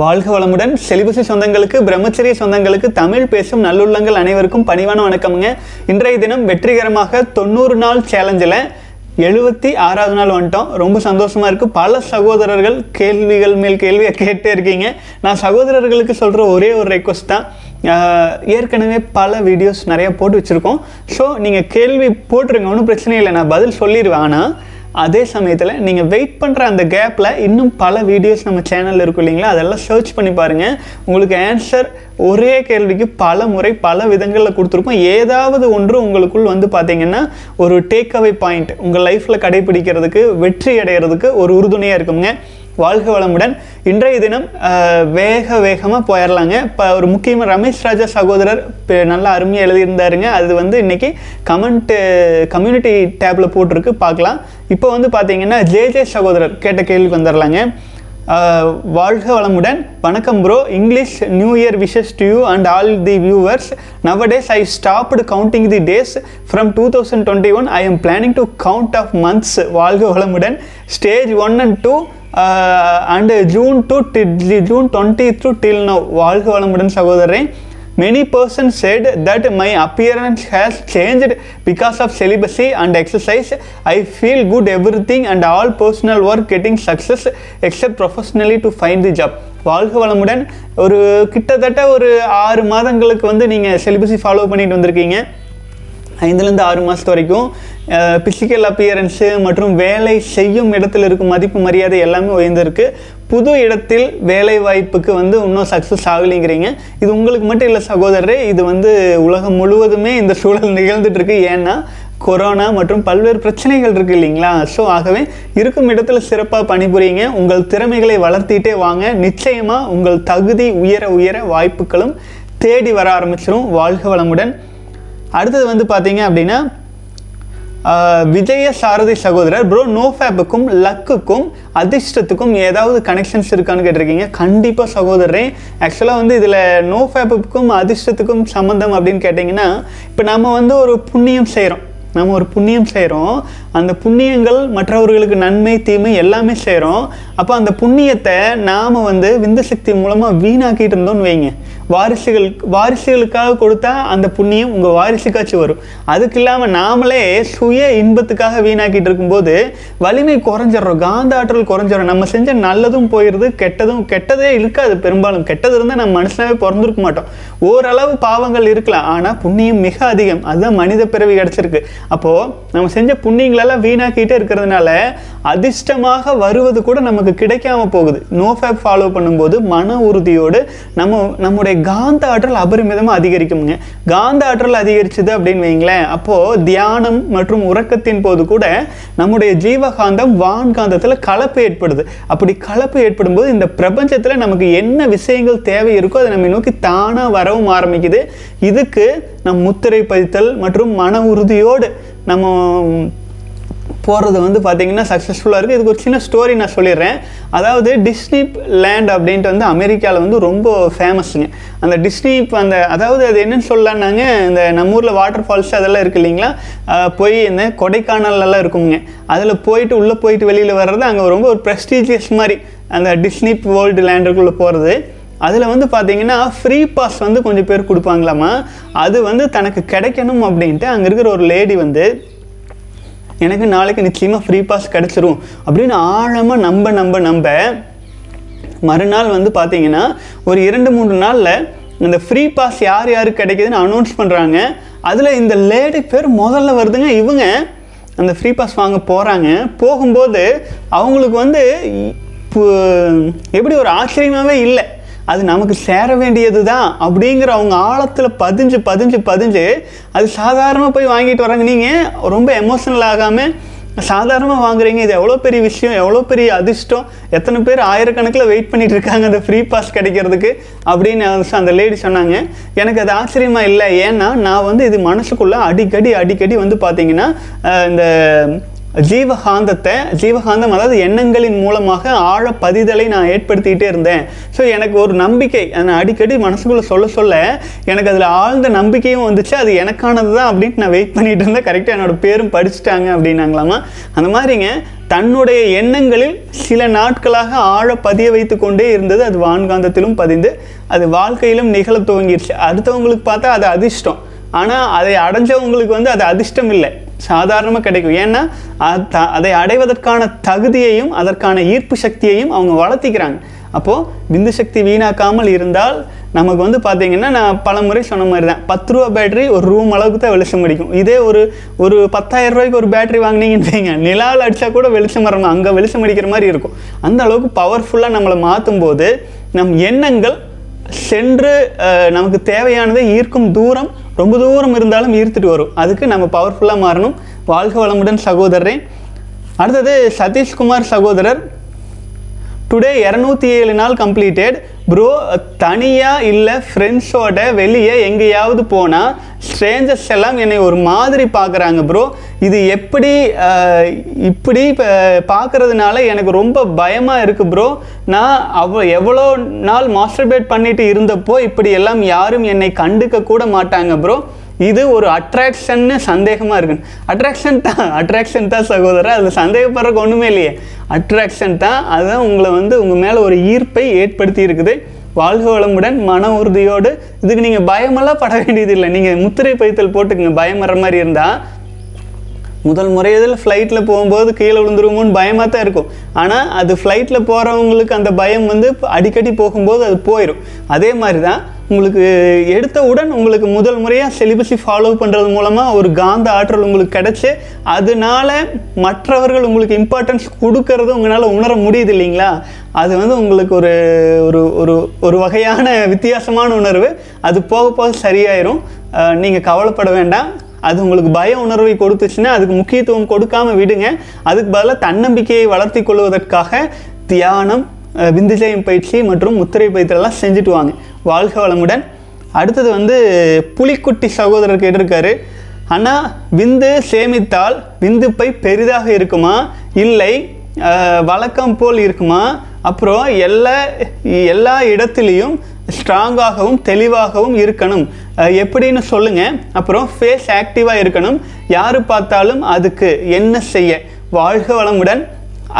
வாழ்க வளமுடன். செலிபசி சொந்தங்களுக்கு பிரம்மச்சரிய சொந்தங்களுக்கு தமிழ் பேசும் நல்லுள்ளங்கள் அனைவருக்கும் பணிவான வணக்கமுங்க. இன்றைய தினம் வெற்றிகரமாக தொண்ணூறு நாள் சேலஞ்சில் எழுபத்தி ஆறாவது நாள் வந்துட்டோம். ரொம்ப சந்தோஷமாக இருக்குது பல சகோதரர்கள் கேள்விகள் மேல் கேள்வியை கேட்டே இருக்கீங்க. நான் சகோதரர்களுக்கு சொல்கிற ஒரே ஒரு ரெக்வஸ்ட் தான். ஏற்கனவே பல வீடியோஸ் நிறையா போட்டு வச்சுருக்கோம். ஸோ நீங்கள் கேள்வி போட்டுருங்க. ஒன்றும் பிரச்சனை இல்லை. நான் பதில் சொல்லிடுவேன் ஆனால் அதே சமயத்தில் நீங்கள் வெயிட் பண்ணுற அந்த கேப்பில் இன்னும் பல வீடியோஸ் நம்ம சேனலில் இருக்கும் இல்லைங்களா? அதெல்லாம் சர்ச் பண்ணி பாருங்கள் உங்களுக்கு ஆன்சர் ஒரே கேள்விக்கு பல முறை பல விதங்களில் கொடுத்துருப்போம். ஏதாவது ஒன்று உங்களுக்குள் வந்து பார்த்தீங்கன்னா ஒரு டேக் அவே பாயிண்ட் உங்கள் லைஃப்பில் கடைபிடிக்கிறதுக்கு வெற்றி அடைகிறதுக்கு ஒரு உறுதுணையாக இருக்குங்க. வாழ்க வளமுடன். இன்றைய தினம் வேக வேகமாக போயிடலாங்க இப்போ ஒரு முக்கியமாக ரமேஷ் ராஜா சகோதரர் இப்போ நல்லா அருமையாக எழுதியிருந்தாருங்க. அது வந்து இன்னைக்கு கமெண்ட்டு கம்யூனிட்டி டேப்பில் போட்டிருக்கு. பார்க்கலாம். இப்போ வந்து பார்த்தீங்கன்னா ஜே ஜே சகோதரர் கேட்ட கேள்விக்கு வந்துடலாங்க வாழ்க வளமுடன். வணக்கம் bro English new year wishes to you and all the viewers nowadays I stopped counting the days from two thousand twenty one I am planning to count of months வாழ்க வளமுடன். Stage one and two and June to the June twenty two till now வாழ்க வளமுடன் சகோதரரே many person said that my appearance has changed because of celibacy and exercise I feel good everything and all personal work getting success except professionally to find the job வாழ்க வளமுடன் ஒரு கிட்டத்தட்ட ஒரு ஆறு மாதங்களுக்கு வந்து நீங்கள் செலிபஸி ஃபாலோ பண்ணிட்டு வந்திருக்கீங்க ஐந்துலேருந்து ஆறு மாதத்து வரைக்கும் பிசிக்கல் அப்பியரன்ஸு மற்றும் வேலை செய்யும் இடத்தில் இருக்கும் மதிப்பு மரியாதை எல்லாமே உயர்ந்திருக்கு. புது இடத்தில் வேலை வாய்ப்புக்கு வந்து இன்னும் சக்ஸஸ் ஆகலைங்கிறீங்க. இது உங்களுக்கு மட்டும் இல்லை சகோதரரே இது வந்து உலகம் முழுவதுமே இந்த சூழல் நிகழ்ந்துட்டுருக்கு. ஏன்னா கொரோனா மற்றும் பல்வேறு பிரச்சனைகள் இருக்குது இல்லைங்களா? ஸோ ஆகவே இருக்கும் இடத்துல சிறப்பாக பணிபுரியுங்க. உங்கள் திறமைகளை வளர்த்திட்டே வாங்க. நிச்சயமாக உங்கள் தகுதி உயர உயர வாய்ப்புகளும் தேடி வர ஆரம்பிச்சிரும். வாழ்க வளமுடன். அடுத்தது வந்து பார்த்தீங்க அப்படின்னா விஜய சாரதி சகோதரர் ப்ரோ நோஃபேப்புக்கும் லக்குக்கும் அதிர்ஷ்டத்துக்கும் ஏதாவது கனெக்ஷன்ஸ் இருக்கான்னு கேட்டிருக்கீங்க. கண்டிப்பாக சகோதரரே ஆக்சுவலாக வந்து இதில் நோஃபேப்புக்கும் அதிர்ஷ்டத்துக்கும் சம்மந்தம் அப்படின்னு கேட்டிங்கன்னா இப்போ நம்ம வந்து ஒரு புண்ணியம் செய்கிறோம் நம்ம ஒரு புண்ணியம் செய்கிறோம் அந்த புண்ணியங்கள் மற்றவர்களுக்கு நன்மை தீமை எல்லாமே செய்கிறோம் அப்போ அந்த புண்ணியத்தை நாம் வந்து விந்து சக்தி மூலமாக வீணாக்கிட்டு இருந்தோம்னு வைங்க. வாரிசுகள் வாரிசுகளுக்காக கொடுத்தா அந்த புண்ணியம் உங்கள் வாரிசுக்காச்சும் வரும். அதுக்கு இல்லாமல் நாமளே சுய இன்பத்துக்காக வீணாக்கிட்டு இருக்கும்போது வலிமை குறைஞ்சிடறோம் காந்த ஆற்றல் குறைஞ்சிடும் நம்ம செஞ்ச நல்லதும் போயிடுது கெட்டதும் கெட்டதே இருக்காது பெரும்பாலும். கெட்டது இருந்தால் நம்ம மனுஷனாவே பிறந்திருக்க மாட்டோம். ஓரளவு பாவங்கள் இருக்கலாம் ஆனால் புண்ணியம் மிக அதிகம். அதுதான் மனித பிறவி கிடச்சிருக்கு. அப்போது நம்ம செஞ்ச புண்ணியங்களெல்லாம் வீணாக்கிட்டே இருக்கிறதுனால அதிர்ஷ்டமாக வருவது கூட நமக்கு கிடைக்காம போகுது. நோ ஃபேப் ஃபாலோ பண்ணும்போது மன உறுதியோடு நம்ம நம்முடைய காந்த ஆற்றல் அபரிமிதமாக அதிகரிக்குமுங்க. காந்த ஆற்றல் அதிகரிச்சது அப்படின்னு வைங்களேன் அப்போது தியானம் மற்றும் உறக்கத்தின் போது கூட நம்முடைய ஜீவகாந்தம் வான்காந்தத்தில் கலப்பு ஏற்படுது. அப்படி கலப்பு ஏற்படும் போது இந்த பிரபஞ்சத்தில் நமக்கு என்ன விஷயங்கள் தேவை இருக்கோ அதை நம்ம நோக்கி தானாக வரவும் ஆரம்பிக்குது. இதுக்கு நம் முத்திரை பதித்தல் மற்றும் மன உறுதியோடு நம்ம போகிறது வந்து பார்த்தீங்கன்னா சக்ஸஸ்ஃபுல்லாக இருக்குது இதுக்கு ஒரு சின்ன ஸ்டோரி நான் சொல்லிடுறேன். அதாவது டிஸ்னி லேண்ட் அப்படின்ட்டு வந்து அமெரிக்காவில் வந்து ரொம்ப ஃபேமஸுங்க அந்த டிஸ்னி அந்த அதாவது அது என்னன்னு சொல்லலான்னாங்க இந்த நம்ம ஊரில் வாட்டர் ஃபால்ஸ் அதெல்லாம் இருக்கு இல்லைங்களா? போய் இந்த கொடைக்கானல்லாம் இருக்குங்க. அதில் போயிட்டு உள்ளே போயிட்டு வெளியில் வர்றது அங்கே ரொம்ப ஒரு ப்ரெஸ்டீஜியஸ் மாதிரி அந்த டிஸ்னி வேர்ல்டு லேண்டுக்குள்ளே போகிறது அதில் வந்து பார்த்தீங்கன்னா ஃப்ரீ பாஸ் வந்து கொஞ்சம் பேர் கொடுப்பாங்களாமா? அது வந்து தனக்கு கிடைக்கணும் அப்படின்ட்டு அங்கே இருக்கிற ஒரு லேடி வந்து எனக்கு நாளைக்கு நிச்சயமாக ஃப்ரீ பாஸ் கிடச்சிரும். அப்படின்னு ஆழமாக நம்ப நம்ப நம்ப மறுநாள் வந்து பார்த்தீங்கன்னா ஒரு இரண்டு மூன்று நாளில் இந்த ஃப்ரீ பாஸ் யார் யாருக்கு கிடைக்குதுன்னு அனௌன்ஸ் பண்ணுறாங்க அதில் இந்த லேடி பேர் முதல்ல வருதுங்க. இவங்க அந்த ஃப்ரீ பாஸ் வாங்க போகிறாங்க போகும்போது அவங்களுக்கு வந்து இப்போ எப்படி ஒரு ஆச்சரியமாகவே இல்லை. அது நமக்கு சேர வேண்டியது தான் அப்படிங்கிற அவங்க ஆழத்தில் பதிஞ்சு பதிஞ்சு பதிஞ்சு அது சாதாரணமாக போய் வாங்கிட்டு வராங்க நீங்கள் ரொம்ப எமோஷனல் ஆகாமல் சாதாரணமாக வாங்குறீங்க. இது எவ்வளோ பெரிய விஷயம் எவ்வளோ பெரிய அதிர்ஷ்டம் எத்தனை பேர் ஆயிரக்கணக்கில் வெயிட் பண்ணிட்டு இருக்காங்க அந்த ஃப்ரீ பாஸ் கிடைக்கிறதுக்கு அப்படின்னு அந்த- அந்த லேடி சொன்னாங்க. எனக்கு அது ஆச்சரியமாக இல்லை. ஏன்னா நான் வந்து இது மனசுக்குள்ளே அடிக்கடி அடிக்கடி வந்து பார்த்தீங்கன்னா இந்த ஜீவகாந்தத்தை ஜீவகாந்தம் அதாவது எண்ணங்களின் மூலமாக ஆழ பதிதலை நான் ஏற்படுத்திக்கிட்டே இருந்தேன். ஸோ எனக்கு ஒரு நம்பிக்கை நான் அடிக்கடி மனசுக்குள்ளே சொல்ல சொல்ல எனக்கு அதில் ஆழ்ந்த நம்பிக்கையும் வந்துச்சு. அது எனக்கானது தான் அப்படின்ட்டு நான் வெயிட் பண்ணிட்டு இருந்தேன். கரெக்டாக என்னோட பேரும் படிச்சுட்டாங்க அப்படின்னாங்களாமா? அந்த மாதிரிங்க தன்னுடைய எண்ணங்களில் சில நாட்களாக ஆழ பதிய வைத்து கொண்டே இருந்தது. அது வான்காந்தத்திலும் பதிந்து அது வாழ்க்கையிலும் நிகழ துவங்கிடுச்சு அடுத்தவங்களுக்கு பார்த்தா அது அதிர்ஷ்டம். ஆனால் அதை அடைஞ்சவங்களுக்கு வந்து அது அதிர்ஷ்டம் இல்லை சாதாரணமாக கிடைக்கும். ஏன்னா அது த- அதை அடைவதற்கான தகுதியையும் அதற்கான ஈர்ப்பு சக்தியையும் அவங்க வளர்த்திக்கிறாங்க. அப்போது விந்து சக்தி வீணாக்காமல் இருந்தால் நமக்கு வந்து பார்த்தீங்கன்னா நான் பல முறை சொன்ன மாதிரி தான் பத்து ரூபா பேட்டரி ஒரு ரூம் அளவுக்கு தான் வெளிச்சம் அடிக்கும். இதே ஒரு ஒரு பத்தாயிரம் ரூபாய்க்கு ஒரு பேட்டரி வாங்கினீங்கன்னு வைங்க. நிலாவில் அடித்தா கூட வெளிச்சம் வரணும் அங்கே வெளிச்சம் அடிக்கிற மாதிரி இருக்கும். அந்த அளவுக்கு பவர்ஃபுல்லாக நம்மளை மாற்றும் போது நம் எண்ணங்கள் சென்று நமக்கு தேவையானதை ஈர்க்கும் தூரம் ரொம்ப தூரம் இருந்தாலும் ஈர்த்துட்டு வரும். அதுக்கு நம்ம பவர்ஃபுல்லாக மாறணும். வாழ்க வளமுடன் சகோதரரே. அடுத்தது சதீஷ்குமார் சகோதரர். டுடே இரநூத்தி ஏழு நாள் கம்ப்ளீட்டட் ப்ரோ தனியாக இல்லை ஃப்ரெண்ட்ஸோட வெளியே எங்கேயாவது போனால் ஸ்ட்ரேஞ்சர்ஸ் எல்லாம் என்னை ஒரு மாதிரி பார்க்குறாங்க ப்ரோ இது எப்படி இப்படி இப்போ பார்க்கறதுனால எனக்கு ரொம்ப பயமாக இருக்குது ப்ரோ நான் அவ எவ்வளோ நாள் மாஸ்டர்பேட் பண்ணிட்டு இருந்தப்போ இப்படி எல்லாம் யாரும் என்னை கண்டுக்க கூட மாட்டாங்க ப்ரோ இது ஒரு அட்ராக்ஷன்னு சந்தேகமாக இருக்கு. அட்ராக்ஷன் தான் அட்ராக்ஷன் தான் சகோதரர் அதில் சந்தேகப்படுறதுக்கு ஒன்றுமே இல்லையே. அட்ராக்ஷன் தான் அதுதான் உங்களை வந்து உங்கள் மேலே ஒரு ஈர்ப்பை ஏற்படுத்தி இருக்குது. வாழ்க வளமுடன் மன உறுதியோடு. இதுக்கு நீங்கள் பயமெல்லாம் பட வேண்டியதில்லை. நீங்கள் முத்திரை பைத்தல் போட்டுக்குங்க பயம் வர மாதிரி இருந்தால் முதல் முறையதில் ஃப்ளைட்டில் போகும்போது கீழே விழுந்துருமோன்னு பயமாக தான் இருக்கும். ஆனால் அது ஃப்ளைட்டில் போகிறவங்களுக்கு அந்த பயம் வந்து அடிக்கடி போகும்போது அது போயிடும் அதே மாதிரி தான் உங்களுக்கு எடுத்தவுடன் உங்களுக்கு முதல் முறையாக செலிபஸை ஃபாலோ பண்ணுறது மூலமாக ஒரு காந்த ஆற்றல் உங்களுக்கு கிடச்சி அதனால மற்றவர்கள் உங்களுக்கு இம்பார்ட்டன்ஸ் கொடுக்கறது உங்களால் உணர முடியுது இல்லைங்களா? அது வந்து உங்களுக்கு ஒரு ஒரு ஒரு ஒரு வகையான வித்தியாசமான உணர்வு. அது போக போக சரியாயிரும். நீங்கள் கவலைப்பட வேண்டாம். அது உங்களுக்கு பய உணர்வை கொடுத்துச்சுன்னா அதுக்கு முக்கியத்துவம் கொடுக்காம விடுங்க. அதுக்கு பதிலாக தன்னம்பிக்கையை வளர்த்தி கொள்வதற்காக தியானம் விந்துஜயம் பயிற்சி மற்றும் முத்திரை பயிற்சியெல்லாம் செஞ்சுட்டு வாங்க. வாழ்க வளமுடன். அடுத்தது வந்து புலிக்குட்டி சகோதரர் கேட்டிருக்காரு. ஆனால் விந்து சேமித்தால் விந்து பை பெரிதாக இருக்குமா? இல்லை. வழக்கம் போல் இருக்குமா? அப்புறம் எல்லா எல்லா இடத்துலையும் ஸ்ட்ராங்காகவும் தெளிவாகவும் இருக்கணும். எப்படின்னு சொல்லுங்க. அப்புறம் ஃபேஸ் ஆக்டிவாக இருக்கணும். யார் பார்த்தாலும் அதுக்கு என்ன செய்ய? வாழ்க வளமுடன்.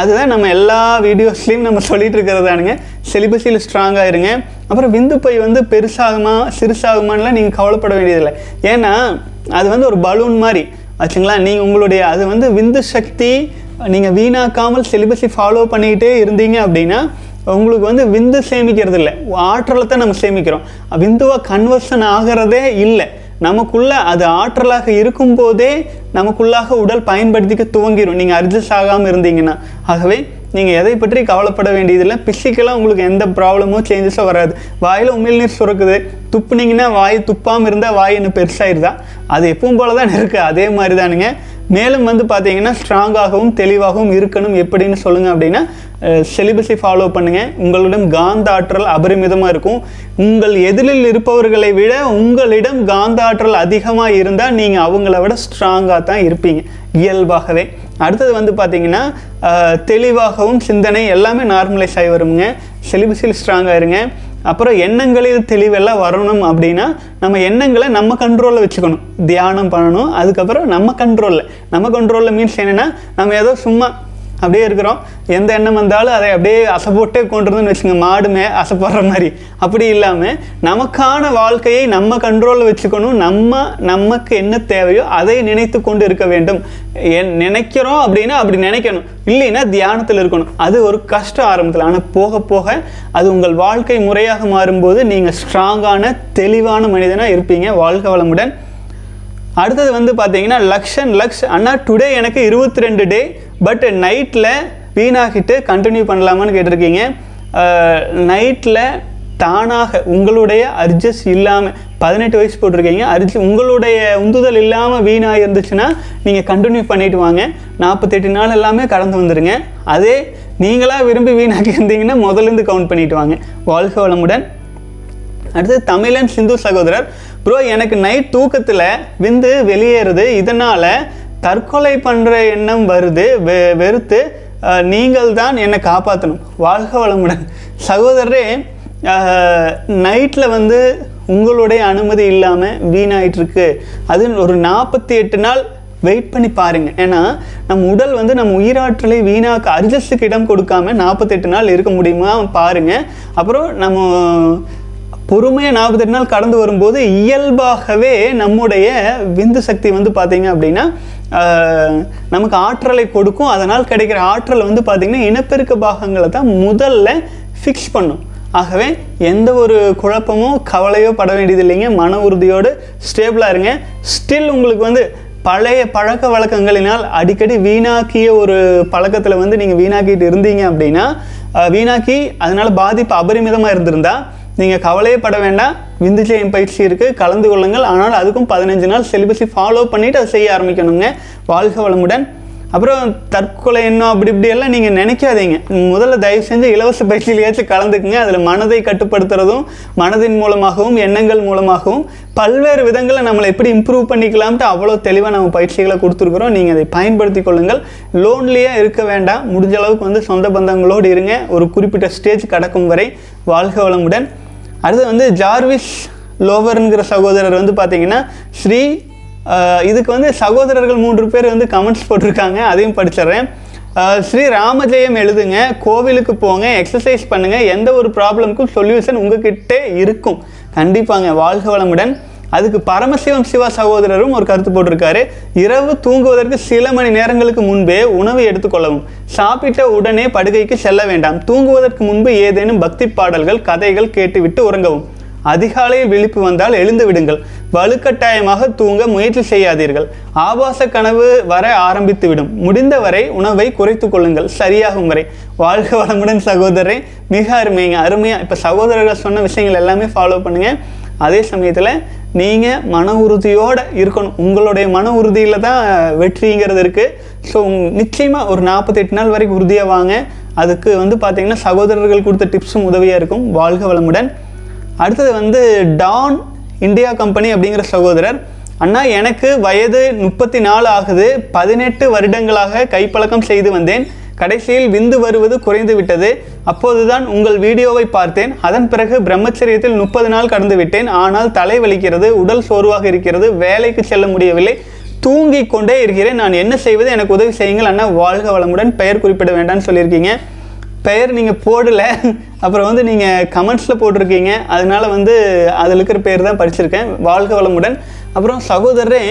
அதுதான் நம்ம எல்லா வீடியோஸ்லையும் நம்ம சொல்லிட்டு இருக்கிறதானுங்க. செலிபஸியில் ஸ்ட்ராங்காக இருங்க. அப்புறம் விந்து பை வந்து பெருசாகுமா சிறுசாகுமான்லாம் நீங்கள் கவலைப்பட வேண்டியதில்லை. ஏன்னா அது வந்து ஒரு பலூன் மாதிரி. ஆச்சுங்களா? நீங்கள் உங்களுடைய அது வந்து விந்து சக்தி நீங்கள் வீணாக்காமல் சிலிபஸை ஃபாலோ பண்ணிக்கிட்டே இருந்தீங்க அப்படின்னா உங்களுக்கு வந்து விந்து சேமிக்கிறது இல்லை ஆற்றலை தான் நம்ம சேமிக்கிறோம். விந்துவாக கன்வர்ஷன் ஆகிறதே இல்லை. நமக்குள்ளே அது ஆற்றலாக இருக்கும்போதே நமக்குள்ளாக உடல் பயன்படுத்திக்க துவங்கிடும் நீங்கள் அட்ஜஸ்ட் ஆகாமல் இருந்தீங்கன்னா. ஆகவே நீங்கள் எதை பற்றி கவலைப்பட வேண்டியதில்லை. பிசிக்கலாக உங்களுக்கு எந்த ப்ராப்ளமோ சேஞ்சஸோ வராது. வாயில் உமிழ்நீர் சுரக்குது. துப்புனீங்கன்னா வாய் துப்பாமல் இருந்தால் வாய் என்ன பெருசாயிருதா? அது எப்பவும் போல தான் இருக்குது அதே மாதிரி தானுங்க மேலும் வந்து பார்த்தீங்கன்னா ஸ்ட்ராங்காகவும் தெளிவாகவும் இருக்கணும். எப்படின்னு சொல்லுங்கள் அப்படின்னா செலிபஸை ஃபாலோ பண்ணுங்கள் உங்களிடம் காந்த ஆற்றல் அபரிமிதமாக இருக்கும். உங்கள் எதிரில் இருப்பவர்களை விட உங்களிடம் காந்த ஆற்றல் அதிகமாக இருந்தால் நீங்கள் அவங்கள விட ஸ்ட்ராங்காக தான் இருப்பீங்க. இயல்பாகவே. அடுத்தது வந்து பார்த்தீங்கன்னா தெளிவாகவும் சிந்தனை எல்லாமே நார்மலைஸ் ஆகி வருங்க செலிபஸில் ஸ்ட்ராங்காக இருங்க. அப்புறம் எண்ணங்களில் தெளிவெல்லாம் வரணும் அப்படின்னா நம்ம எண்ணங்களை நம்ம கண்ட்ரோலில் வச்சுக்கணும். தியானம் பண்ணணும். அதுக்கப்புறம் நம்ம கண்ட்ரோலில் நம்ம கண்ட்ரோலில் மீன்ஸ் என்னென்னா நம்ம ஏதோ சும்மா அப்படியே இருக்கிறோம். எந்த எண்ணம் வந்தாலும் அதை அப்படியே அசைப்போட்டே கொண்டுருந்துன்னு வச்சுங்க மாடுமே அசைப்படுற மாதிரி. அப்படி இல்லாமல் நமக்கான வாழ்க்கையை நம்ம கண்ட்ரோலில் வச்சுக்கணும். நம்ம நமக்கு என்ன தேவையோ அதை நினைத்து கொண்டு இருக்க வேண்டும். என் நினைக்கிறோம் அப்படின்னா அப்படி நினைக்கணும். இல்லைன்னா தியானத்தில் இருக்கணும். அது ஒரு கஷ்டம் ஆரம்பத்தில். ஆனால் போக போக அது உங்கள் வாழ்க்கை முறையாக மாறும்போது நீங்கள் ஸ்ட்ராங்கான தெளிவான மனிதனாக இருப்பீங்க. வாழ்க வளமுடன். அடுத்தது வந்து பார்த்தீங்கன்னா லக்ஷன் லக்ஷ். அண்ணா டுடே எனக்கு இருபத்தி ரெண்டு டே பட் நைட்டில் வீணாகிட்டு கண்டினியூ பண்ணலாமான்னு கேட்டிருக்கீங்க. நைட்டில் தானாக உங்களுடைய அர்ஜஸ் இல்லாமல் பதினெட்டு வயசு போட்டிருக்கீங்க. அர்ஜ் உங்களுடைய உந்துதல் இல்லாமல் வீணாக இருந்துச்சுன்னா நீங்கள் கண்டினியூ பண்ணிட்டு வாங்க. நாற்பத்தெட்டு நாள் எல்லாமே கடந்து வந்துடுங்க அதே நீங்களாக விரும்பி வீணாக்கி இருந்தீங்கன்னா முதலேருந்து கவுண்ட் பண்ணிட்டு வாங்க. வாழ்க வளமுடன். அடுத்து தமிழன் சிந்து சகோதரர். ப்ரோ எனக்கு நைட் தூக்கத்தில் விந்து வெளியேறுது. இதனால் தற்கொலை பண்ணுற எண்ணம் வருது வெ வெறுத்து நீங்கள் தான் என்னை காப்பாற்றணும் வாழ்க வளமுடன். சகோதரரே நைட்டில் வந்து உங்களுடைய அனுமதி இல்லாமல் வீணாயிட்டிருக்கு. அது ஒரு நாற்பத்தி எட்டு நாள் வெயிட் பண்ணி பாருங்கள் ஏன்னா நம்ம உடல் வந்து நம்ம உயிராற்றலை வீணாக்க அரிஜஸ்டுக்கு இடம் கொடுக்காம நாற்பத்தெட்டு நாள் இருக்க முடியுமா பாருங்கள் அப்புறம் நம்ம பொறுமையாக நாற்பத்தெட்டு நாள் கடந்து வரும்போது இயல்பாகவே நம்முடைய விந்து சக்தி வந்து பார்த்தீங்க அப்படின்னா நமக்கு ஆற்றலை கொடுக்கும். அதனால் கிடைக்கிற ஆற்றல் வந்து பார்த்திங்கன்னா இனப்பெருக்க பாகங்களை தான் முதல்ல ஃபிக்ஸ் பண்ணும். ஆகவே எந்த ஒரு குழப்பமோ கவலையோ பட வேண்டியது இல்லைங்க. மன உறுதியோடு ஸ்டேபிளாக இருங்க. ஸ்டில் உங்களுக்கு வந்து பழைய பழக்க வழக்கங்களினால் அடிக்கடி வீணாக்கிய ஒரு பழக்கத்தில் வந்து நீங்கள் வீணாக்கிட்டு இருந்தீங்க அப்படின்னா வீணாக்கி அதனால் பாதிப்பு அபரிமிதமாக இருந்திருந்தால் நீங்கள் கவலையப்பட வேண்டாம். விந்து ஜெயம் பயிற்சி இருக்குது கலந்து கொள்ளுங்கள். ஆனால் அதுக்கும் பதினஞ்சு நாள் சிலிபஸை ஃபாலோ பண்ணிவிட்டு அதை செய்ய ஆரம்பிக்கணுங்க. வாழ்க வளமுடன். அப்புறம் தற்கொலை என்ன அப்படி இப்படியெல்லாம் நீங்கள் நினைக்காதீங்க. முதல்ல தயவு செஞ்சு இலவச பயிற்சியிலேயாச்சும் கலந்துக்குங்க. அதில் மனதை கட்டுப்படுத்துறதும் மனதின் மூலமாகவும் எண்ணங்கள் மூலமாகவும் பல்வேறு விதங்களை நம்மளை எப்படி இம்ப்ரூவ் பண்ணிக்கலாம்ட்டு அவ்வளோ தெளிவாக நம்ம பயிற்சிகளை கொடுத்துருக்குறோம். நீங்கள் அதை பயன்படுத்தி கொள்ளுங்கள். லோன்லியாக இருக்க வேண்டாம். முடிஞ்ச அளவுக்கு வந்து சொந்த பந்தங்களோடு இருங்க. ஒரு குறிப்பிட்ட ஸ்டேஜ் கடக்கும் வரை வாழ்க வளமுடன். அடுத்து வந்து ஜார்விஸ் லோவருங்கிற சகோதரர் வந்து பார்த்தீங்கன்னா ஸ்ரீ இதுக்கு வந்து சகோதரர்கள் மூன்று பேர் வந்து கமெண்ட்ஸ் போட்டிருக்காங்க அதையும் படிச்சிடுறேன். ஸ்ரீ ராமஜெயம் எழுதுங்க கோவிலுக்கு போங்க எக்ஸசைஸ் பண்ணுங்கள் எந்த ஒரு ப்ராப்ளமுக்கும் சொல்யூஷன் உங்ககிட்டே இருக்கும். கண்டிப்பாங்க வாழ்க வளமுடன். அதுக்கு பரமசிவம் சிவா சகோதரரும் ஒரு கருத்து போட்டிருக்காரு. இரவு தூங்குவதற்கு சில மணி நேரங்களுக்கு முன்பே உணவு எடுத்துக்கொள்ளவும். சாப்பிட்ட உடனே படுகைக்கு செல்ல வேண்டாம். தூங்குவதற்கு முன்பு ஏதேனும் பக்தி பாடல்கள் கதைகள் கேட்டுவிட்டு உறங்கவும். அதிகாலையில் விழிப்பு வந்தால் எழுந்து விடுங்கள். வலுக்கட்டாயமாக தூங்க முயற்சி செய்யாதீர்கள். ஆபாச கனவு வர ஆரம்பித்துவிடும். முடிந்தவரை உணவை குறைத்து கொள்ளுங்கள். சரியாகும் வரை. வாழ்க வளமுடன் சகோதரரை. மிக அருமைங்க. அருமையாக இப்போ சகோதரர்கள் சொன்ன விஷயங்கள் எல்லாமே ஃபாலோ பண்ணுங்க. அதே சமயத்தில் நீங்கள் மன உறுதியோடு இருக்கணும். உங்களுடைய மன உறுதியில் தான் வெற்றிங்கிறது இருக்குது ஸோ நிச்சயமாக ஒரு நாற்பத்தெட்டு நாள் வரைக்கும் உறுதியாக வாங்க. அதுக்கு வந்து பார்த்தீங்கன்னா சகோதரர்கள் கொடுத்த டிப்ஸும் உதவியாக இருக்கும். வாழ்க வளமுடன். அடுத்தது வந்து டான் இந்தியா கம்பெனி அப்படிங்கிற சகோதரர். அண்ணா எனக்கு வயது முப்பத்தி நாலு ஆகுது. பதினெட்டு வருடங்களாக கைப்பழக்கம் செய்து வந்தேன். கடைசியில் விந்து வருவது குறைந்து விட்டது. அப்போதுதான் உங்கள் வீடியோவை பார்த்தேன். அதன் பிறகு பிரம்மச்சரியத்தில் முப்பது நாள் கடந்துவிட்டேன் ஆனால் தலை வலிக்கிறது உடல் சோர்வாக இருக்கிறது வேலைக்கு செல்ல முடியவில்லை. தூங்கிக் கொண்டே இருக்கிறேன். நான் என்ன செய்வது? எனக்கு உதவி செய்யுங்கள் அண்ணா. வாழ்க வளமுடன். பெயர் குறிப்பிட வேண்டாம்னு சொல்லியிருக்கீங்க. பெயர் நீங்கள் போடலை. அப்புறம் வந்து நீங்கள் கமெண்ட்ஸில் போட்டிருக்கீங்க. அதனால் வந்து அதில் இருக்கிற பேர் தான் படிச்சிருக்கேன். வாழ்க வளமுடன். அப்புறம் சகோதரரே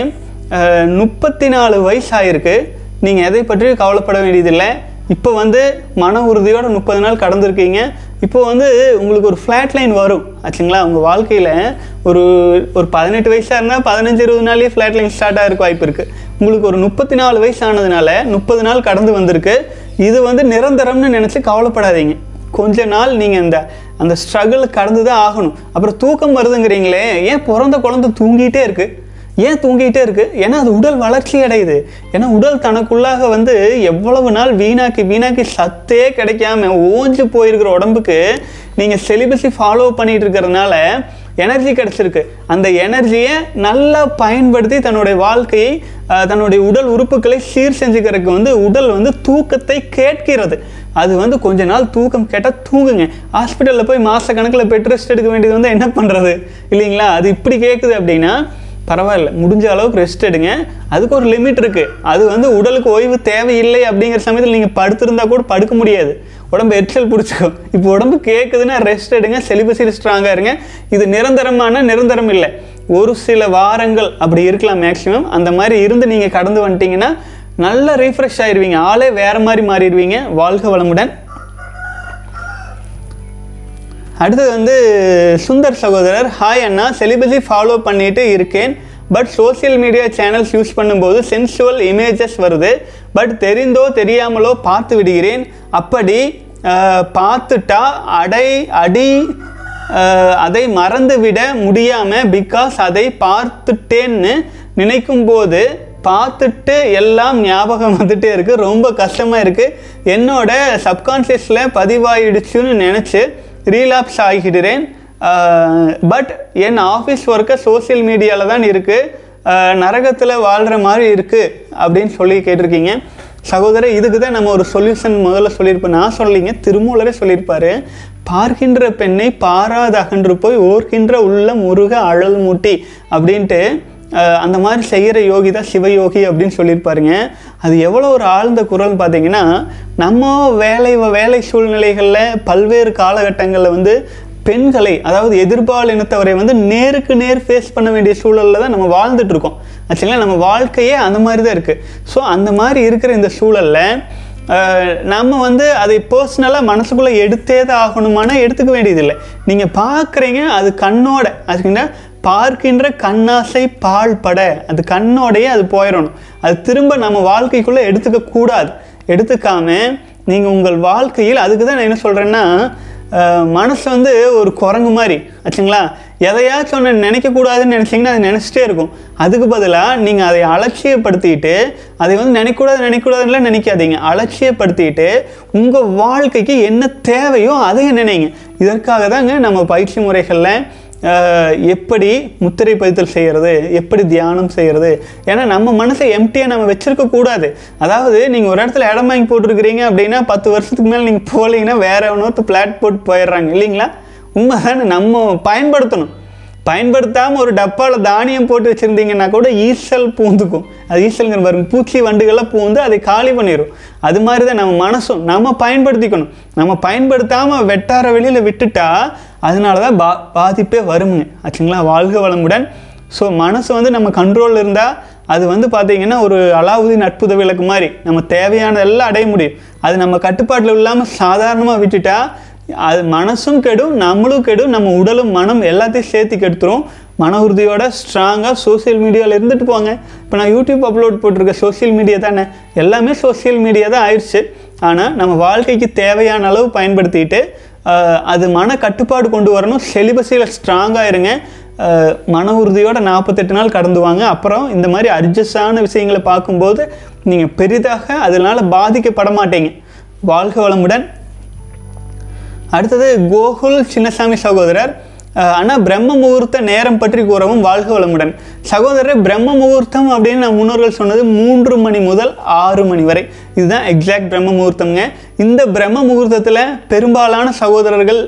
முப்பத்தி நாலு வயசு ஆயிருக்கு நீங்கள் எதை பற்றியும் கவலைப்பட வேண்டியதில்லை. இப்போ வந்து மன உறுதியோடு முப்பது நாள் கடந்திருக்கீங்க. இப்போ வந்து உங்களுக்கு ஒரு ஃப்ளாட் லைன் வரும். ஆச்சுங்களா? உங்கள் வாழ்க்கையில் ஒரு ஒரு பதினெட்டு வயசாக இருந்தால் பதினஞ்சு இருபது நாள்லேயே ஃப்ளாட் லைன் ஸ்டார்ட் ஆகிருக்க வாய்ப்பு இருக்குது உங்களுக்கு ஒரு முப்பத்தி நாலு வயசு ஆனதுனால முப்பது நாள் கடந்து வந்திருக்கு. இது வந்து நிரந்தரம்னு நினச்சி கவலைப்படாதீங்க. கொஞ்ச நாள் நீங்கள் அந்த அந்த ஸ்ட்ரகிள் கடந்து தான் ஆகணும். அப்புறம் தூக்கம் வருதுங்கிறீங்களே ஏன் பிறந்த குழந்தை தூங்கிட்டே இருக்குது ஏன் தூங்கிட்டே இருக்குது ஏன்னா அது உடல் வளர்ச்சி அடையுது. ஏன்னா உடல் தனக்குள்ளாக வந்து எவ்வளவு நாள் வீணாக்கி வீணாக்கி சத்தே கிடைக்காம ஓஞ்சு போயிருக்கிற உடம்புக்கு நீங்கள் செலிபஸை ஃபாலோ பண்ணிகிட்டு இருக்கிறதுனால எனர்ஜி கிடச்சிருக்கு. அந்த எனர்ஜியை நல்லா பயன்படுத்தி தன்னுடைய வாழ்க்கையை தன்னுடைய உடல் உறுப்புகளை சீர் செஞ்சுக்கிறதுக்கு வந்து உடல் வந்து தூக்கத்தை கேட்கிறது. அது வந்து கொஞ்ச நாள் தூக்கம் கேட்டால் தூங்குங்க. ஹாஸ்பிட்டலில் போய் மாத கணக்கில் பெட் ரெஸ்ட் எடுக்க வேண்டியது வந்து என்ன பண்ணுறது இல்லைங்களா? அது இப்படி கேட்குது அப்படின்னா பரவாயில்ல முடிஞ்ச அளவுக்கு ரெஸ்ட் எடுங்க. அதுக்கு ஒரு லிமிட் இருக்குது அது வந்து உடலுக்கு ஓய்வு தேவையில்லை அப்படிங்கிற சமயத்தில் நீங்கள் படுத்திருந்தா கூட படுக்க முடியாது. உடம்பு எரிச்சல் பிடிச்சிக்கும். இப்போ உடம்பு கேட்குதுன்னா ரெஸ்ட் எடுங்க. செலிபஸில் ஸ்ட்ராங்காக இருங்க. இது நிரந்தரமான நிரந்தரம் இல்லை. ஒரு சில வாரங்கள் அப்படி இருக்கலாம் மேக்ஸிமம் அந்த மாதிரி இருந்து நீங்கள் கடந்து வந்துட்டீங்கன்னா நல்லா ரீஃப்ரெஷ் ஆயிடுவீங்க ஆளே வேறு மாதிரி மாறிடுவீங்க. வாழ்க வளமுடன். அடுத்தது வந்து சுந்தர் சகோதரர் ஹாய் அண்ணா செலிபஸை ஃபாலோ பண்ணிட்டு இருக்கேன். But social media channels use பண்ணும்போது சென்சுவல் இமேஜஸ் வருது. பட் தெரிந்தோ தெரியாமலோ பார்த்து விடுகிறேன். அப்படி பார்த்துட்டா அடை அடி அதை மறந்துவிட முடியாமல் பிகாஸ் அதை பார்த்துட்டேன்னு நினைக்கும் போது பார்த்துட்டு எல்லாம் ஞாபகம் வந்துட்டே இருக்குது ரொம்ப கஷ்டமாக இருக்குது என்னோட சப்கான்ஷியஸில் பதிவாயிடுச்சுன்னு நினச்சி ரீலாப்ஸ் ஆகிடுறேன். பட் என் ஆஃபீஸ் ஒர்க்கை சோஷியல் மீடியாவில் தான் இருக்குது நரகத்தில் வாழ்கிற மாதிரி இருக்குது அப்படின்னு சொல்லி கேட்டிருக்கீங்க. சகோதரர் இதுக்கு தான் நம்ம ஒரு சொல்யூஷன் முதல்ல சொல்லியிருப்போம். நான் சொல்லலைங்க திருமூலரே சொல்லியிருப்பார். பார்க்கின்ற பெண்ணை பாராத அகன்று போய் ஓர்க்கின்ற உள்ளம் முருக அழல் மூட்டி அப்படின்ட்டு அந்த மாதிரி செய்கிற யோகி தான் சிவயோகி அப்படின்னு சொல்லியிருப்பாருங்க. அது எவ்வளோ ஒரு ஆழ்ந்த குரல் பார்த்தீங்கன்னா நம்ம வேலை வேலை சூழ்நிலைகளில் பல்வேறு காலகட்டங்களில் வந்து பெண்களை அதாவது எதிர்பாலினத்தவரை வந்து நேருக்கு நேர் ஃபேஸ் பண்ண வேண்டிய சூழலில் தான் நம்ம வாழ்ந்துட்டுருக்கோம் ஆக்சுவலாக நம்ம வாழ்க்கையே அந்த மாதிரி தான் இருக்குது ஸோ அந்த மாதிரி இருக்கிற இந்த சூழலில் நம்ம வந்து அதை பர்சனலாக மனசுக்குள்ளே எடுத்தே தான் ஆகணுமானா எடுத்துக்க வேண்டியதில்லை. நீங்கள் பார்க்குறீங்க அது கண்ணோட. அதுக்குன்னா பார்க்கின்ற கண்ணாசை பால் பட. அது கண்ணோடையே அது போயிடணும். அது திரும்ப நம்ம வாழ்க்கைக்குள்ளே எடுத்துக்கக்கூடாது. எடுத்துக்காமல் எடுத்துக்காம நீங்கள் உங்கள் வாழ்க்கையில் அதுக்கு தான் நான் என்ன சொல்கிறேன்னா மனசு வந்து ஒரு குரங்கு மாதிரி. ஆச்சுங்களா? எதையாச்சும் ஒன்று நினைக்கக்கூடாதுன்னு நினச்சிங்கன்னா அது நினச்சிட்டே இருக்கும். அதுக்கு பதிலாக நீங்கள் அதை அலட்சியப்படுத்திட்டு அதை வந்து நினைக்கூடாது நினைக்கக்கூடாதுலாம் நினைக்காதீங்க. அலட்சியப்படுத்திட்டு உங்கள் வாழ்க்கைக்கு என்ன தேவையோ அதையும் நினைங்க. இதற்காக தாங்க நம்ம பயிற்சி முறைகளில் எப்படி முத்திரை பதித்தல் செய்கிறது எப்படி தியானம் செய்கிறது ஏன்னா நம்ம மனசை எம்டியாக நம்ம வச்சுருக்கக்கூடாது அதாவது நீங்கள் ஒரு இடத்துல இடம் வாங்கி போட்டிருக்கிறீங்க அப்படின்னா பத்து வருஷத்துக்கு மேலே நீங்கள் போகலீங்கன்னா வேற ஒன்று பிளாட் போட்டு போயிடுறாங்க. இல்லைங்களா? உண்மைதானே? நம்ம பயன்படுத்தணும். பயன்படுத்தாமல் ஒரு டப்பாவில் தானியம் போட்டு வச்சுருந்தீங்கன்னா கூட ஈசல் பூந்துக்கும். அது ஈசல்ங்கிற பாருங்க பூச்சி வண்டுகள்லாம் பூந்து அதை காலி பண்ணிடும் அது மாதிரி தான் நம்ம மனசும். நம்ம பயன்படுத்திக்கணும். நம்ம பயன்படுத்தாமல் வெட்டார வெளியில் விட்டுட்டா அதனால தான் பா பாதிப்பே வருமுங்க ஆச்சுங்களா? வாழ்க வளமுடன். ஸோ மனசு வந்து நம்ம கண்ட்ரோலில் இருந்தால் அது வந்து பார்த்திங்கன்னா ஒரு அலாவுதீன் அற்புத விளக்கு மாதிரி. நம்ம தேவையானதெல்லாம் அடைய முடியும். அது நம்ம கட்டுப்பாட்டில் இல்லாமல் சாதாரணமாக விட்டுட்டா அது மனசும் கெடும் நம்மளும் கெடும் நம்ம உடலும் மனம் எல்லாத்தையும் சேர்த்து கெடுத்துரும். மன உறுதியோட ஸ்ட்ராங்காக சோஷியல் மீடியாவில் இருந்துட்டு போங்க. இப்போ நான் யூடியூப் அப்லோட் போட்டிருக்க சோஷியல் மீடியா தானே? எல்லாமே சோஷியல் மீடியா தான் ஆயிடுச்சு. ஆனால் நம்ம வாழ்க்கைக்கு தேவையான அளவு பயன்படுத்திட்டு அது மன கட்டுப்பாடு கொண்டு வரணும். செலிபஸில் ஸ்ட்ராங்காக இருங்க. மன உறுதியோட நாற்பத்தெட்டு நாள் கடந்து வாங்க. அப்புறம் இந்த மாதிரி அட்ஜஸ்டான விஷயங்களை பார்க்கும்போது நீங்கள் பெரிதாக அதனால் பாதிக்கப்பட மாட்டீங்க. வாழ்க வளமுடன். அடுத்தது கோகுல் சின்னசாமி சகோதரர். ஆனால் பிரம்ம முகூர்த்த நேரம் பற்றி கூறவும் வாழ்க வளமுடன். சகோதரர் பிரம்ம முகூர்த்தம் அப்படின்னு நம்ம முன்னோர்கள் சொன்னது மூன்று மணி முதல் ஆறு மணி வரை. இதுதான் எக்ஸாக்ட் பிரம்ம முகூர்த்தம்ங்க. இந்த பிரம்ம முகூர்த்தத்தில் பெரும்பாலான சகோதரர்கள்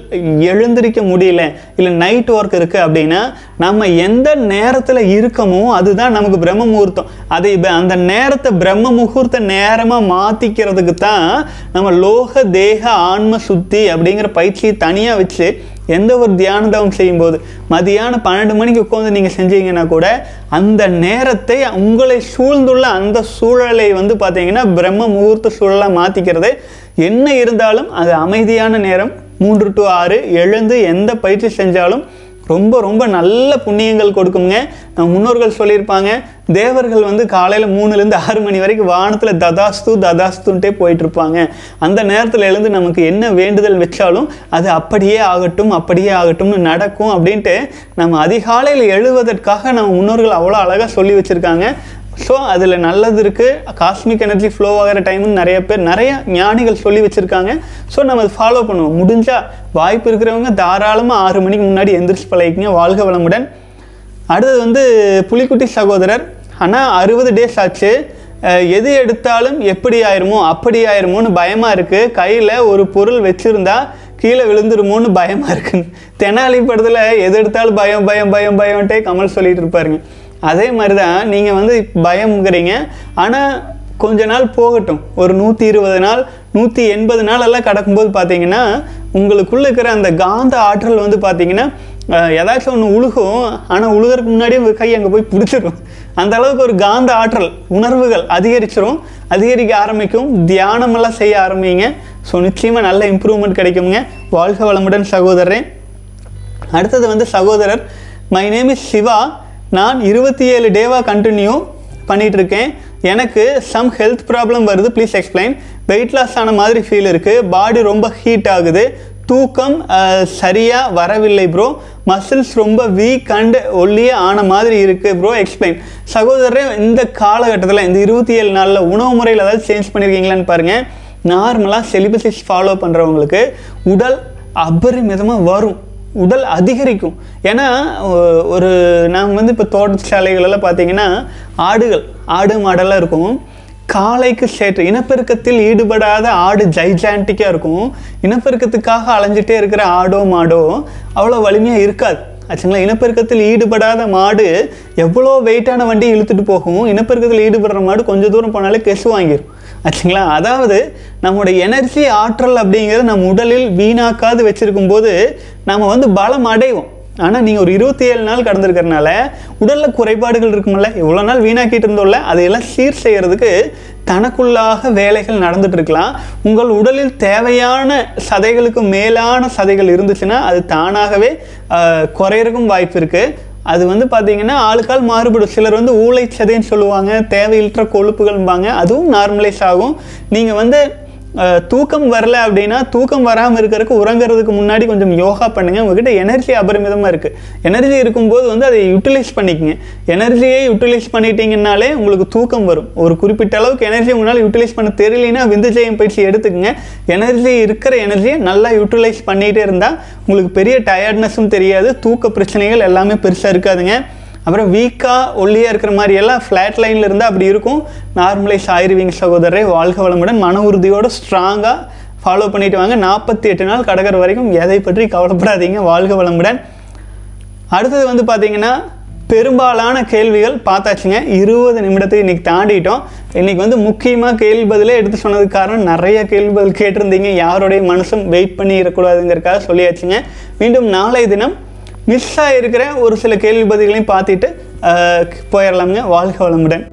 எழுந்திருக்க முடியல இல்லை நைட் ஒர்க் இருக்குது அப்படின்னா நம்ம எந்த நேரத்தில் இருக்கமோ அதுதான் நமக்கு பிரம்ம முகூர்த்தம். அதை அந்த நேரத்தை பிரம்ம முகூர்த்த நேரமாக மாற்றிக்கிறதுக்கு தான் நம்ம லோக தேக ஆன்ம சுத்தி அப்படிங்கிற பயிற்சியை தனியாக வச்சு எந்த ஒரு தியான தவம் செய்யும்போது மதியானம் பன்னெண்டு மணிக்கு உட்காந்து நீங்கள் செஞ்சீங்கன்னா கூட அந்த நேரத்தை உங்களை சூழ்ந்துள்ள அந்த சூழலை வந்து பார்த்தீங்கன்னா பிரம்ம முகூர்த்த சூழலாக மாற்றிக்கிறது என்ன இருந்தாலும் அது அமைதியான நேரம் மூன்று டு ஆறு எழுந்து எந்த பயிற்சி செஞ்சாலும் ரொம்ப ரொம்ப நல்ல புண்ணியங்கள் கொடுக்குங்க நம்ம முன்னோர்கள் சொல்லியிருப்பாங்க தேவர்கள் வந்து காலையில் மூணுலேருந்து ஆறு மணி வரைக்கும் வானத்தில் ததாஸ்து ததாஸ்துன்ட்டே போயிட்டு இருப்பாங்க அந்த நேரத்தில் எழுந்து நமக்கு என்ன வேண்டுதல் வச்சாலும் அது அப்படியே ஆகட்டும் அப்படியே ஆகட்டும்னு நடக்கும் அப்படின்ட்டு நம்ம அதிகாலையில் எழுவதற்காக நம்ம முன்னோர்கள் அவ்வளோ அழகாக சொல்லி வச்சுருக்காங்க. ஸோ அதில் நல்லது இருக்குது காஸ்மிக் எனர்ஜி ஃப்ளோ ஆகிற டைம்னு நிறைய பேர் நிறைய ஞானிகள் சொல்லி வச்சுருக்காங்க. ஸோ நம்ம அதை ஃபாலோ பண்ணுவோம். முடிஞ்சால் வாய்ப்பு இருக்கிறவங்க தாராளமாக ஆறு மணிக்கு முன்னாடி எந்திரிச்சு பழகிக்கங்க. வாழ்க வளமுடன். அடுத்தது வந்து புலிக்குட்டி சகோதரர். ஆனால் அறுபது டேஸ் ஆச்சு. எது எடுத்தாலும் எப்படி ஆயிருமோ அப்படி ஆயிருமோன்னு பயமாக இருக்குது கையில் ஒரு பொருள் வச்சுருந்தா கீழே விழுந்துருமோன்னு பயமாக இருக்குன்னு. தெனாலி படத்தில் எது எடுத்தாலும் பயம் பயம் பயம் பயம்ட்டே கமல் சொல்லிகிட்டு இருப்பாருங்க. அதே மாதிரி தான் நீங்கள் வந்து பயம்ங்கிறீங்க. ஆனால் கொஞ்ச நாள் போகட்டும். ஒரு நூற்றி இருபது நாள் நூற்றி எண்பது நாளெல்லாம் கடக்கும்போது பார்த்தீங்கன்னா உங்களுக்குள்ளே இருக்கிற அந்த காந்த ஆற்றல் வந்து பார்த்தீங்கன்னா ஏதாச்சும் ஒன்று உழுகும். ஆனால் உழுகிறதுக்கு முன்னாடியே உங்கள் கை அங்கே போய் பிடிச்சிரும். அந்த அளவுக்கு ஒரு காந்த ஆற்றல் உணர்வுகள் அதிகரிச்சிரும். அதிகரிக்க ஆரம்பிக்கும். தியானமெல்லாம் செய்ய ஆரம்பிங்க. ஸோ நிச்சயமாக நல்ல இம்ப்ரூவ்மெண்ட் கிடைக்குங்க. வாழ்க வளமுடன் சகோதரரே. அடுத்தது வந்து சகோதரர் மை நேம் இஸ் சிவா நான் இருபத்தி ஏழு டேவாக கண்டினியூ பண்ணிகிட்ருக்கேன் எனக்கு சம் ஹெல்த் ப்ராப்ளம் வருது. ப்ளீஸ் எக்ஸ்பிளைன் வெயிட் லாஸ் ஆன மாதிரி ஃபீல் இருக்குது பாடி ரொம்ப ஹீட் ஆகுது. தூக்கம் சரியாக வரவில்லை ப்ரோ மசில்ஸ் ரொம்ப வீக் அண்ட் ஒல்லியே ஆன மாதிரி இருக்குது ப்ரோ எக்ஸ்பிளைன் சகோதரரே இந்த காலகட்டத்தில் இந்த இருபத்தி ஏழு நாளில் உணவு முறையில் ஏதாவது சேஞ்ச் பண்ணியிருக்கீங்களான்னு பாருங்கள் நார்மலாக செலிபசிஸ் ஃபாலோ பண்ணுறவங்களுக்கு உடல் அபரிமிதமாக வரும். உடல் அதிகரிக்கும். ஏன்னா ஒரு நாங்கள் வந்து இப்போ தோட்டச்சாலைகளெல்லாம் பார்த்தீங்கன்னா ஆடுகள் ஆடு மாடெல்லாம் இருக்கும். காளைக்கு சேற்று இனப்பெருக்கத்தில் ஈடுபடாத ஆடு ஜைஜாண்டிக்காக இருக்கும். இனப்பெருக்கத்துக்காக அலைஞ்சிட்டே இருக்கிற ஆடோ மாடோ அவ்வளோ வலிமையாக இருக்காது. ஆச்சுங்களா? இனப்பெருக்கத்தில் ஈடுபடாத மாடு எவ்வளோ வெயிட்டான வண்டி இழுத்துட்டு போகும்? இனப்பெருக்கத்தில் ஈடுபடுற மாடு கொஞ்சம் தூரம் போனாலே கெசு வாங்கிடும் ஆச்சுங்களா? அதாவது நம்முடைய எனர்ஜி ஆற்றல் அப்படிங்கிறது நம்ம உடலில் வீணாக்காது வச்சுருக்கும் போது நம்ம வந்து பலம் அடைவோம். ஆனால் நீங்கள் ஒரு இருபத்தி ஏழு நாள் கடந்திருக்கிறனால உடலில் குறைபாடுகள் இருக்குமில்ல இவ்வளோ நாள் வீணாக்கிட்டு இருந்தோம்ல? அதையெல்லாம் சீர் செய்கிறதுக்கு தனக்குள்ளாக வேலைகள் நடந்துட்டு இருக்கலாம் உங்கள் உடலில் தேவையான சதைகளுக்கு மேலான சதைகள் இருந்துச்சுன்னா அது தானாகவே குறையிறக்கும் வாய்ப்பு இருக்குது அது வந்து பார்த்தீங்கன்னா ஆளுக்கால் மாறுபடும். சிலர் வந்து ஊழைச்சதைன்னு சொல்லுவாங்க தேவையற்ற கொழுப்புகள்பாங்க அதுவும் நார்மலைஸ் ஆகும். நீங்கள் வந்து தூக்கம் வரல அப்படின்னா தூக்கம் வராமல் இருக்கிறதுக்கு உறங்குறதுக்கு முன்னாடி கொஞ்சம் யோகா பண்ணுங்கள் உங்ககிட்ட எனர்ஜி அபரிமிதமாக இருக்குது எனர்ஜி இருக்கும்போது வந்து அதை யூட்டிலைஸ் பண்ணிக்கங்க. எனர்ஜியை யூட்டிலைஸ் பண்ணிட்டீங்கன்னாலே உங்களுக்கு தூக்கம் வரும். ஒரு குறிப்பிட்ட அளவுக்கு எனர்ஜி உங்களால் யூட்டிலைஸ் பண்ண தெரியலனா விந்துஜயம் பயிற்சி எடுத்துக்கங்க. எனர்ஜி இருக்கிற எனர்ஜியை நல்லா யூட்டிலைஸ் பண்ணிகிட்டே இருந்தால் உங்களுக்கு பெரிய டயர்ட்னஸும் தெரியாது. தூக்க பிரச்சனைகள் எல்லாமே பெருசாக இருக்காதுங்க. அப்புறம் வீக்காக ஒல்லியாக இருக்கிற மாதிரி எல்லாம் ஃப்ளாட் லைனில் இருந்தால் அப்படி இருக்கும். நார்மலைஸ் ஆயிருவீங்க சகோதரரை. வாழ்க வளமுடன். மன உறுதியோடு ஸ்ட்ராங்காக ஃபாலோ பண்ணிட்டு வாங்க. நாற்பத்தி எட்டு நாள் கடற்கரை வரைக்கும் எதை பற்றி கவலைப்படாதீங்க. வாழ்க வளமுடன். அடுத்தது வந்து பார்த்தீங்கன்னா பெரும்பாலான கேள்விகள் பார்த்தாச்சுங்க. இருபது நிமிடத்தை இன்றைக்கி தாண்டிட்டோம். இன்னைக்கு வந்து முக்கியமாக கேள்வி பதிலே எடுத்து சொன்னதுக்கு காரணம் நிறைய கேள்வி பதில் கேட்டிருந்தீங்க. யாருடைய மனசும் வெயிட் பண்ணிடக்கூடாதுங்கிறக்காக சொல்லியாச்சுங்க. மீண்டும் நாளை தினம் மிஸ் ஆகிருக்கிற ஒரு சில கேள்வி பதில்களையும் பார்த்துட்டு போயிடலாமுங்க வாழ்க வளமுடன்.